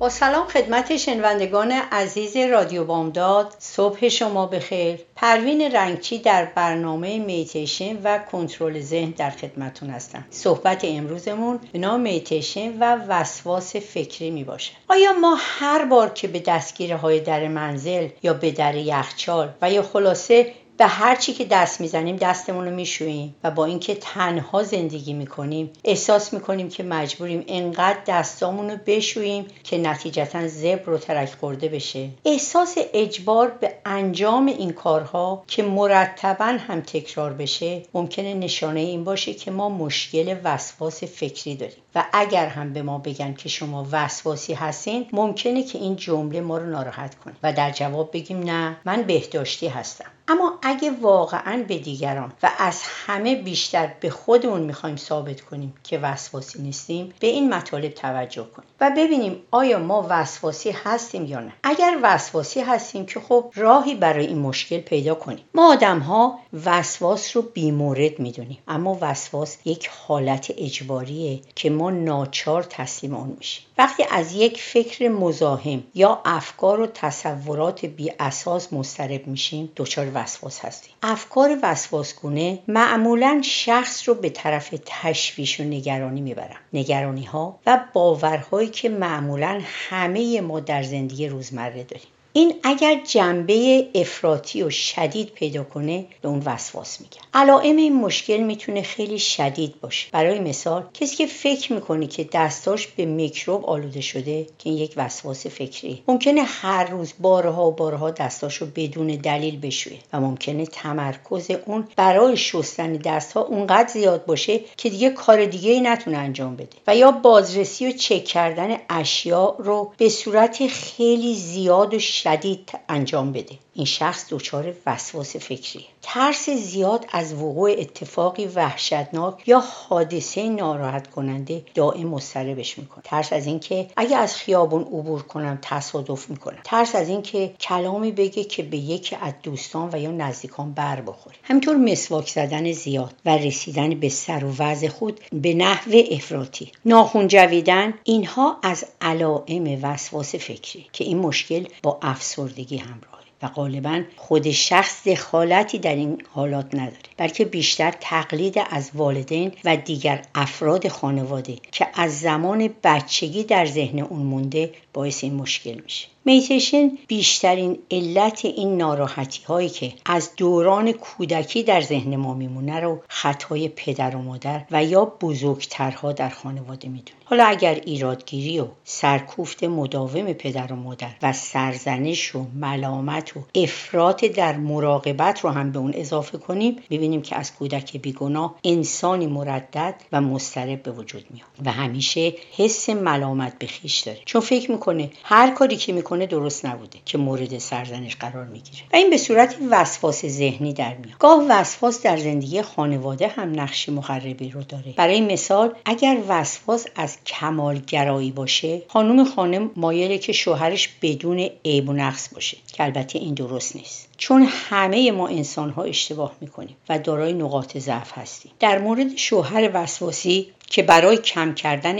با سلام خدمت شنوندگان عزیز رادیو بامداد صبح شما بخیر. پروین رنگچی در برنامه میتیشن و کنترل ذهن در خدمتون هستم. صحبت امروزمون به نام میتیشن و وسواس فکری می باشه آیا ما هر بار که به دستگیره های در منزل یا به در یخچال و یا خلاصه به هر چی که دست می‌زنیم دستمون رو میشوییم و با اینکه تنها زندگی می‌کنیم احساس می‌کنیم که مجبوریم انقدر دستامون رو بشوییم که نتیجتا زبر رو ترک خورده بشه. احساس اجبار به انجام این کارها که مرتبا هم تکرار بشه ممکنه نشانه این باشه که ما مشکل وسواس فکری داریم. و اگر هم به ما بگن که شما وسواسی هستین ممکنه که این جمله ما رو ناراحت کنه. و در جواب بگیم نه من بهداشتی هستم. اما اگه واقعا به دیگران و از همه بیشتر به خودمون می‌خوایم ثابت کنیم که وسواسی نیستیم به این مطالب توجه کنیم و ببینیم آیا ما وسواسی هستیم یا نه. اگر وسواسی هستیم که خب راهی برای این مشکل پیدا کنیم. ما آدم ها وسواس رو بیمورد می‌دونیم اما وسواس یک حالت اجباریه که ما ناچار تسلیم اون میشیم. وقتی از یک فکر مزاحم یا افکار و تصورات بی اساس مسترب میشیم دچار وسواس هستیم. افکار وسواسگونه معمولا شخص رو به طرف تشویش و نگرانی می‌برن. نگرانی ها و باورهایی که معمولا همه ما در زندگی روزمره داریم. این اگر جنبه افراطی و شدید پیدا کنه به اون وسواس میگن علائم این مشکل می‌تونه خیلی شدید باشه. برای مثال کسی که فکر می‌کنه که دستاش به میکروب آلوده شده که یک وسواس فکری ممکنه هر روز بارها و بارها دستاشو بدون دلیل بشویه و ممکنه تمرکز اون برای شستن دستها اونقدر زیاد باشه که دیگه کار دیگه ای نتونه انجام بده. و یا بازرسی و چک کردن اشیا رو به صورت خیلی زیاد و شدید انجام بده. این شخص دچار وسواس فکری. ترس زیاد از وقوع اتفاقی وحشتناک یا حادثه ناراحت کننده دائم مضطربش می‌کنه. ترس از اینکه اگه از خیابون عبور کنم تصادف می‌کنم ترس از اینکه کلامی بگه که به یکی از دوستان و یا نزدیکان بر بخوره. همینطور مسواک زدن زیاد و رسیدن به سر و وضع خود به نحو افراطی. ناخون جویدن اینها از علائم وسواس فکری که این مشکل با افسردگی همراه. و غالبا خود شخص دخالتی در این حالات نداره بلکه بیشتر تقلید از والدین و دیگر افراد خانواده که از زمان بچگی در ذهن اون مونده باعث این مشکل میشه. میتیشن بیشترین علت این ناراحتی هایی که از دوران کودکی در ذهن ما میمونه رو خطای پدر و مادر و یا بزرگترها در خانواده می‌دونه. حالا اگر ایرادگیری و سرکوفت مداوم پدر و مادر و سرزنش و ملامت و افراط در مراقبت رو هم به اون اضافه کنیم ببینیم که از کودک بیگناه انسانی مردد و مضطرب به وجود میاد و همیشه حس ملامت به خیش داره. چون فکر می‌کنه هر کاری که می‌کنه درست نبوده که مورد سرزنش قرار می‌گیره. و این به صورت وسواس ذهنی در میاد. گاه وسواس در زندگی خانواده هم نقش مخربی رو داره. برای مثال اگر وسواس از کمالگرایی باشه خانم خانم مایله که شوهرش بدون عیب و نقص باشه. که البته این درست نیست. چون همه ما انسان ها اشتباه می‌کنیم و دارای نقاط ضعف هستیم. در مورد شوهر وسواسی که برای کم کردن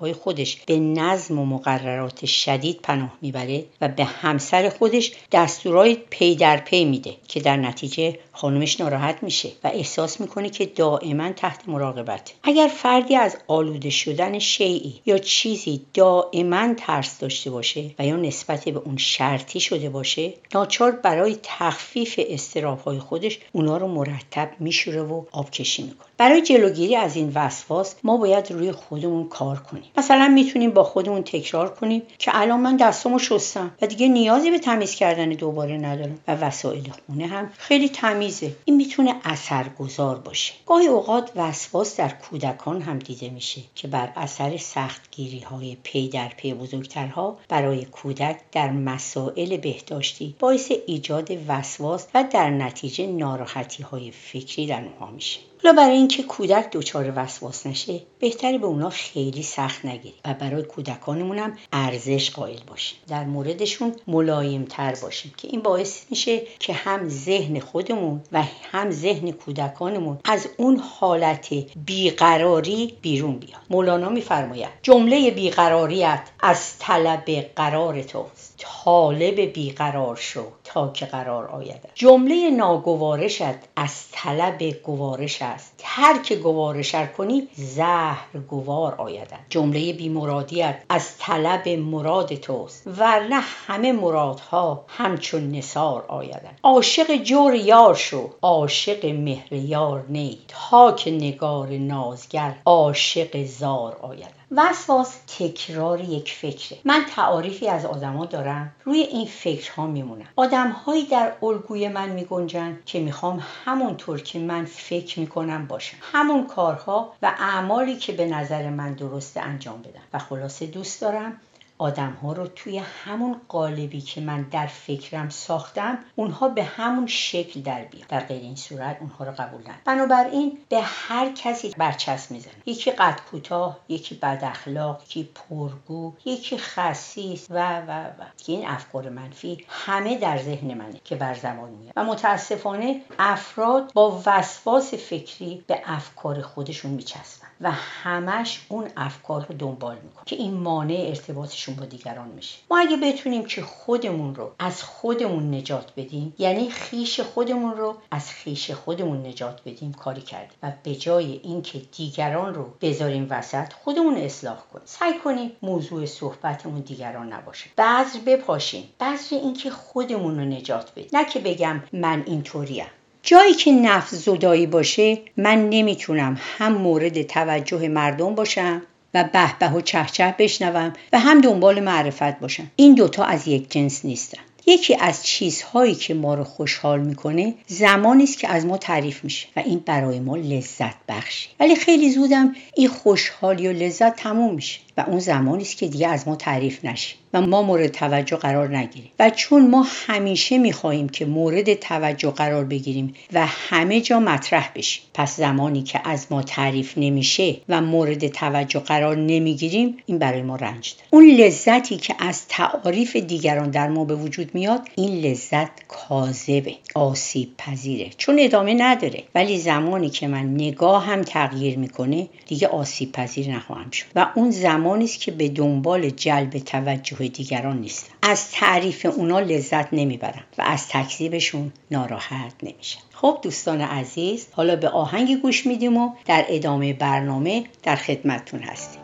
های خودش به نظم و مقررات شدید پناه می‌بره و به همسر خودش دستورای پی در پی میده که در نتیجه خانمش ناراحت میشه و احساس می‌کنه که دائما تحت مراقبت. اگر فردی از آلوده شدن شیعی یا چیزی دائما ترس داشته باشه و یا نسبت به اون شرطی شده باشه ناچار برای تخفیف استراب خودش اونا رو مرتب میشوره و آبکشی می‌کنه. برای جلوگیری از این وسواس ما باید روی خودمون کار کنیم. مثلا می‌تونیم با خودمون تکرار کنیم که الان من دستامو شستم و دیگه نیازی به تمیز کردن دوباره ندارم و وسایل خونه هم خیلی تمیزه. این می‌تونه اثرگذار باشه. گاهی اوقات وسواس در کودکان هم دیده میشه که بر اثر سختگیری های پی در پی بزرگترها برای کودک در مسائل بهداشتی باعث ایجاد وسواس و در نتیجه ناراحتی های فکری در اونها میشه. حالا برای اینکه کودک دچار وسواس نشه بهتره به اونا خیلی سخت نگیریم و برای کودکانمون هم ارزش قائل باشیم. در موردشون ملایم تر باشیم که این باعث میشه که هم ذهن خودمون و هم ذهن کودکانمون از اون حالت بیقراری بیرون بیاد. مولانا میفرماید جمله بیقراریت از طلب قرار توست. طالب بیقرار شو تا که قرار آید. جمله ناگوارشت از طلب گوارش است. هر که گوارشر کنی زهر گوار آید جمله بیمرادیت از طلب مراد توست. ورنه همه مرادها همچون نصار آیدن. عاشق جور یار شو. عاشق مهر یار نی. تا که نگار نازگر عاشق زار آید وسواس تکرار یک فکره. من تعاریفی از آدما دارم. روی این فکرها میمونم. آدمهایی در الگوی من میگنجن که می‌خوام همونطور که من فکر می‌کنم باشم همون کارها و اعمالی که به نظر من درسته انجام بدم و خلاصه دوست دارم آدم ها رو توی همون قالبی که من در فکرم ساختم اونها به همون شکل در بیان در غیر این صورت اونها رو قبول ندارم. بنابراین به هر کسی برچسب می‌زنم. یکی قد کوتاه یکی بد اخلاق یکی پرگو یکی خسیس و و و. که این افکار منفی همه در ذهن منه که بر زمان میاد. و متاسفانه افراد با وسواس فکری به افکار خودشون میچسبن. و همش اون افکار رو دنبال می‌کنه که این مانع ارتباطشون با دیگران میشه. ما اگه بتونیم که خودمون رو از خودمون نجات بدیم یعنی خیش خودمون رو از خیش خودمون نجات بدیم کاری کرد و به جای اینکه دیگران رو بذاریم وسط خودمون اصلاح کنیم. سعی کنیم موضوع صحبتمون دیگران نباشه. بذر بپاشیم. بذر اینکه خودمون رو نجات بدیم. نه که بگم من اینطوریم. جایی که نفس زدایی باشه من نمی‌تونم هم مورد توجه مردم باشم و به به و چهچه بشنوم و هم دنبال معرفت باشم. این دوتا از یک جنس نیستن. یکی از چیزهایی که ما رو خوشحال می‌کنه زمانی است که از ما تعریف میشه و این برای ما لذت بخشی. ولی خیلی زودم این خوشحالی و لذت تموم میشه. و اون زمانی است که دیگه از ما تعریف نشه و ما مورد توجه قرار نگیریم. و چون ما همیشه می‌خواهیم که مورد توجه قرار بگیریم و همه جا مطرح بشیم پس زمانی که از ما تعریف نمیشه و مورد توجه قرار نمی‌گیریم این برای ما رنج داره. اون لذتی که از تعاریف دیگران در ما به وجود میاد این لذت کاذبه آسیب پذیره چون ادامه نداره ولی زمانی که من نگاه هم تغییر می‌کنه دیگه آسیب پذیر نخواهم شد. و اون زمانی است که به دنبال جلب توجه دیگران نیستم. از تعریف اونا لذت نمی‌برم و از تکذیبشون ناراحت نمیشم. خب دوستان عزیز حالا به آهنگ گوش میدیم و در ادامه برنامه در خدمتتون هستیم.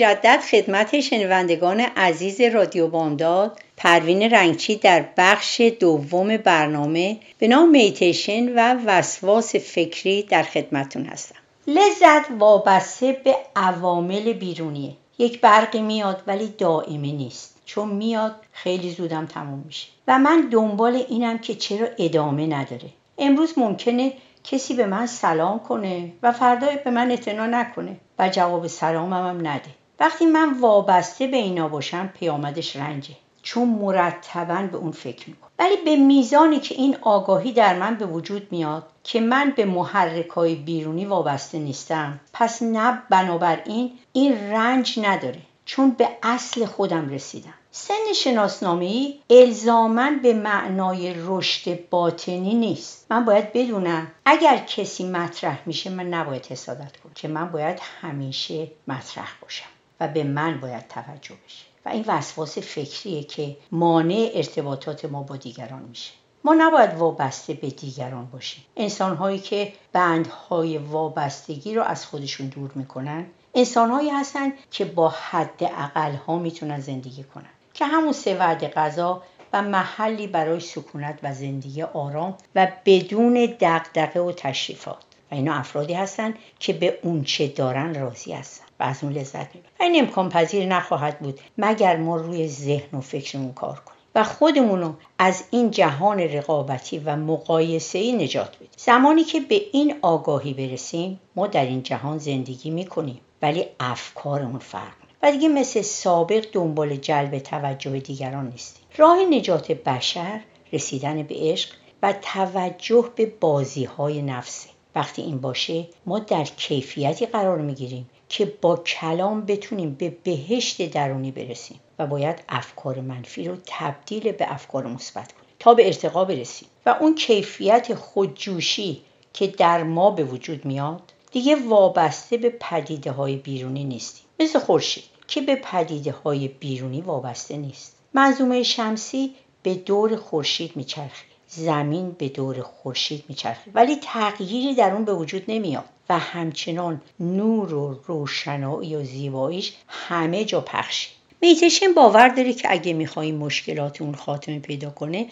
مجدد خدمت شنوندگان عزیز رادیو بامداد پروین رنگچی در بخش دوم برنامه به نام میتیشن و وسواس فکری در خدمتون هستم. لذت وابسته به عوامل بیرونیه. یک برقی میاد ولی دائمی نیست. چون میاد خیلی زودم تموم میشه. و من دنبال اینم که چرا ادامه نداره. امروز ممکنه کسی به من سلام کنه و فردا به من اعتنا نکنه و جواب سلامم هم نده. وقتی من وابسته به اینا باشم پیامدش رنجه. چون مرتبا به اون فکر می‌کنم. ولی به میزانی که این آگاهی در من به وجود میاد که من به محرک های بیرونی وابسته نیستم پس نه بنابراین این رنج نداره. چون به اصل خودم رسیدم. سن شناسنامه الزاما به معنای رشد باطنی نیست. من باید بدونم اگر کسی مطرح میشه من نباید حسادت کنم که من باید همیشه مطرح باشم. و به من باید توجه بشه. و این وسواس فکریه که مانع ارتباطات ما با دیگران میشه. ما نباید وابسته به دیگران باشیم. انسانهایی که بندهای وابستگی رو از خودشون دور می‌کنن انسانهایی هستن که با حد اقل ها می‌تونن زندگی کنن. که همون سه وعده غذا و محلی برای سکونت و زندگی آرام و بدون دقدقه و تشریفات. و اینا افرادی هستن که به اونچه دارن راضی هستن. و از اون لذت می‌برن و این امکان پذیر نخواهد بود مگر ما روی ذهن و فکرمون کار کنیم. و خودمون رو از این جهان رقابتی و مقایسه ای نجات بدیم. زمانی که به این آگاهی برسیم ما در این جهان زندگی می‌کنیم. ولی افکارمون فرق و دیگه مثل سابق دنبال جلب توجه دیگران نیستیم. راه نجات بشر رسیدن به عشق و توجه به بازی های نفسه وقتی این باشه ما در کیفیتی قرار می‌گیریم که با کلام بتونیم به بهشت درونی برسیم و باید افکار منفی رو تبدیل به افکار مثبت کنیم تا به ارتقا برسیم. و اون کیفیت خودجوشی که در ما به وجود میاد دیگه وابسته به پدیده های بیرونی نیستیم. مثل خورشید که به پدیده های بیرونی وابسته نیست. منظومه شمسی به دور خورشید میچرخه. زمین به دور خورشید میچرخه. ولی تغییری در اون به وجود نمیاد. و همچنان نور و روشنایی و زیباییش همه جا پخشه میتشن باور داره که اگه میخواییم مشکلات اون خاتمه پیدا کنه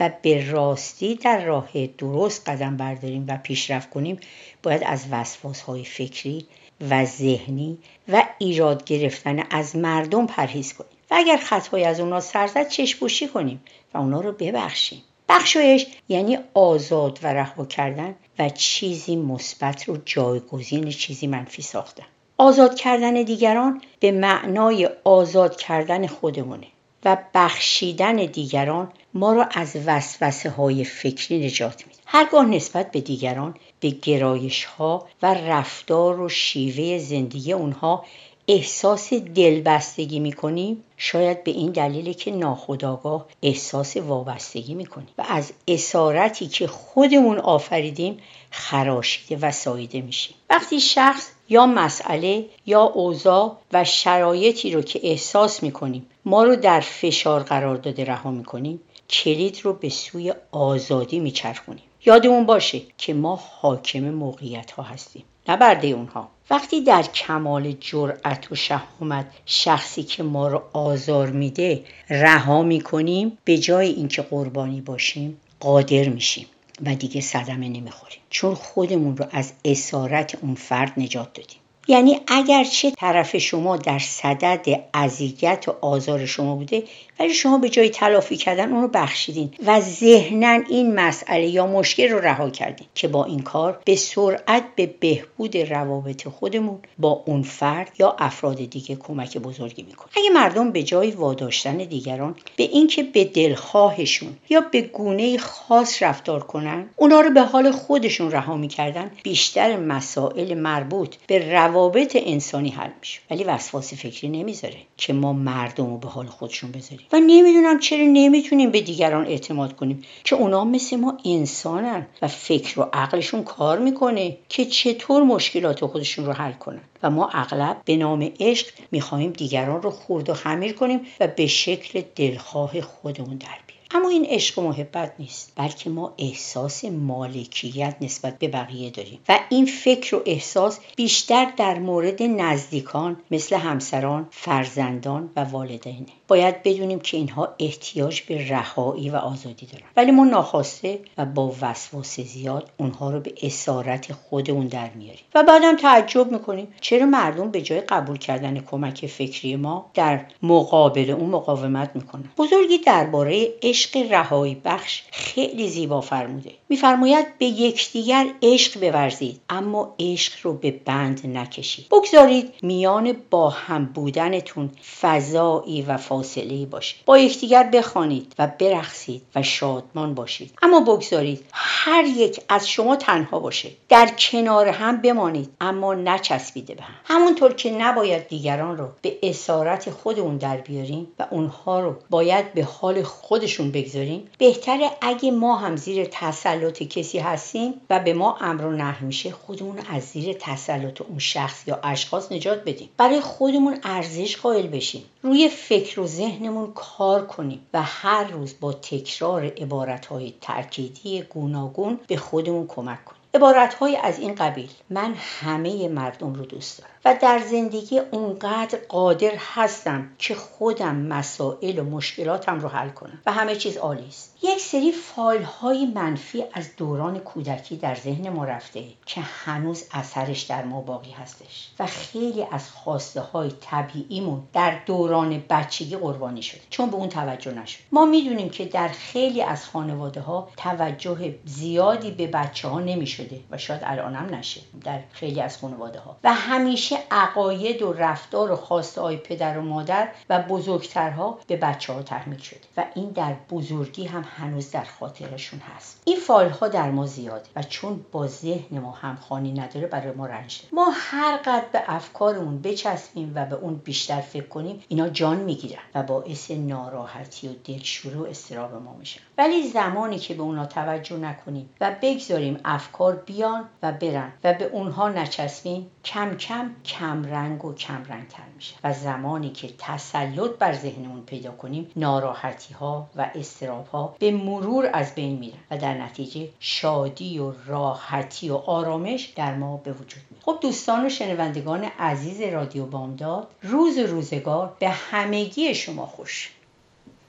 و به راستی در راه درست قدم برداریم و پیشرفت کنیم باید از وسواس های فکری و ذهنی و ایراد گرفتن از مردم پرهیز کنیم. و اگر خطایی از اونا سرزد چشپوشی کنیم و اونا رو ببخشیم. بخشایش یعنی آزاد و رها کردن و چیزی مثبت رو جایگزین چیزی منفی ساختن. آزاد کردن دیگران به معنای آزاد کردن خودمونه و بخشیدن دیگران ما را از وسوسه های فکری نجات میده. هرگاه نسبت به دیگران به گرایش ها و رفتار و شیوه زندگی اونها احساس دلبستگی می‌کنیم. شاید به این دلیل که ناخداگاه احساس وابستگی می‌کنیم. و از اسارتی که خودمون آفریدیم خراشیده و ساییده میشیم. وقتی شخص یا مسئله یا اوضاع و شرایطی رو که احساس می‌کنیم ما رو در فشار قرار داده رها می‌کنیم کلید رو به سوی آزادی میچرخونیم. یادمون باشه که ما حاکم موقعیت ها هستیم نه برده اونها. وقتی در کمال جرأت و شهامت شخصی که ما رو آزار میده رها می‌کنیم به جای اینکه قربانی باشیم قادر میشیم و دیگه صدمه نمی‌خوریم. چون خودمون رو از اسارت اون فرد نجات دادیم. یعنی اگرچه طرف شما در صدد اذیت و آزار شما بوده ولی شما به جای تلافی کردن اونو بخشیدین و ذهنا این مسئله یا مشکل رو رها کردین که با این کار به سرعت به بهبود روابط خودمون با اون فرد یا افراد دیگه کمک بزرگی می‌کنه. اگه مردم به جای واداشتن دیگران به اینکه به دلخواهشون یا به گونه خاص رفتار کنن اونا رو به حال خودشون رها می‌کردن بیشتر مسائل مربوط به روابط انسانی حل میشه. ولی وسواس فکری نمی‌ذاره که ما مردم رو به حال خودشون بذاریم. و نمی‌دونم چرا نمی‌تونیم به دیگران اعتماد کنیم که اونا مثل ما انسانن و فکر و عقلشون کار می‌کنه که چطور مشکلات خودشون رو حل کنن. و ما اغلب به نام عشق می‌خواهیم دیگران رو خورد و خمیر کنیم و به شکل دلخواه خودمون در اما این عشق و محبت نیست بلکه ما احساس مالکیت نسبت به بقیه داریم. و این فکر و احساس بیشتر در مورد نزدیکان مثل همسران فرزندان و والدینه. باید بدونیم که اینها احتیاج به رهایی و آزادی دارن. ولی ما ناخواسته و با وسواس زیاد اونها رو به اسارت خودمون در میاریم. و بعدم تعجب می‌کنیم چرا مردم به جای قبول کردن کمک فکری ما در مقابل اون مقاومت می‌کنن. بزرگی درباره عشق رهایی بخش خیلی زیبا فرموده. میفرماید به یکدیگر عشق بورزید اما عشق رو به بند نکشید. بگذارید میان با هم بودنتون فضایی و فاصله باشه با یکدیگر بخوانید و برقصید و شادمان باشید. اما بگذارید هر یک از شما تنها باشه. در کنار هم بمانید اما نچسبیده به هم. همونطور که نباید دیگران رو به اسارت خودمون در بیاریم و اونها رو باید به حال خودشون بگذاریم بهتره اگه ما هم زیر تسلط کسی هستیم و به ما امر و نه میشه خودمون از زیر تسلط اون شخص یا اشخاص نجات بدیم. برای خودمون ارزش قائل بشیم. روی فکر و ذهنمون کار کنیم و هر روز با تکرار عبارتهای تأکیدی گوناگون به خودمون کمک کنیم. عبارتهای از این قبیل من همه مردم رو دوست دارم. و در زندگی اونقدر قادر هستم که خودم مسائل و مشکلاتم رو حل کنم. و همه چیز عالی است. یک سری فایل های منفی از دوران کودکی در ذهن ما رفته که هنوز اثرش در ما باقی هستش. و خیلی از خواسته های طبیعیمون در دوران بچگی قربانی شده. چون به اون توجه نشد. ما می‌دونیم که در خیلی از خانواده ها توجه زیادی به بچه ها نمی شده و شاید الانم نشه در خیلی از خانواده ها و همیشه عقاید و رفتار و خواسته های پدر و مادر و بزرگترها به بچه ها تحمیل شده و این در بزرگی هم هنوز در خاطرشون هست این فایل ها در ما زیاده و چون با ذهن ما همخوانی نداره برای ما رنج. ما هر قدر به افکارمون بچسبیم و به اون بیشتر فکر کنیم اینا جان می‌گیرن و باعث ناراحتی و دلشوره و استراب ما میشن ولی زمانی که به اونا توجه نکنیم و بگذاریم افکار بیان و برن و به اونها نچسبیم کم کم کم رنگ و کم رنگ تر میشه. و زمانی که تسلط بر ذهنمون پیدا کنیم ناراحتی ها و استراب ها به مرور از بین میرن و در نتیجه شادی و راحتی و آرامش در ما به وجود میاد. خب دوستان و شنوندگان عزیز رادیو بامداد روز روزگار به همگی شما خوش.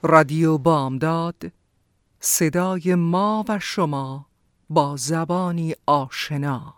رادیو بامداد صدای ما و شما با زبانی آشنا.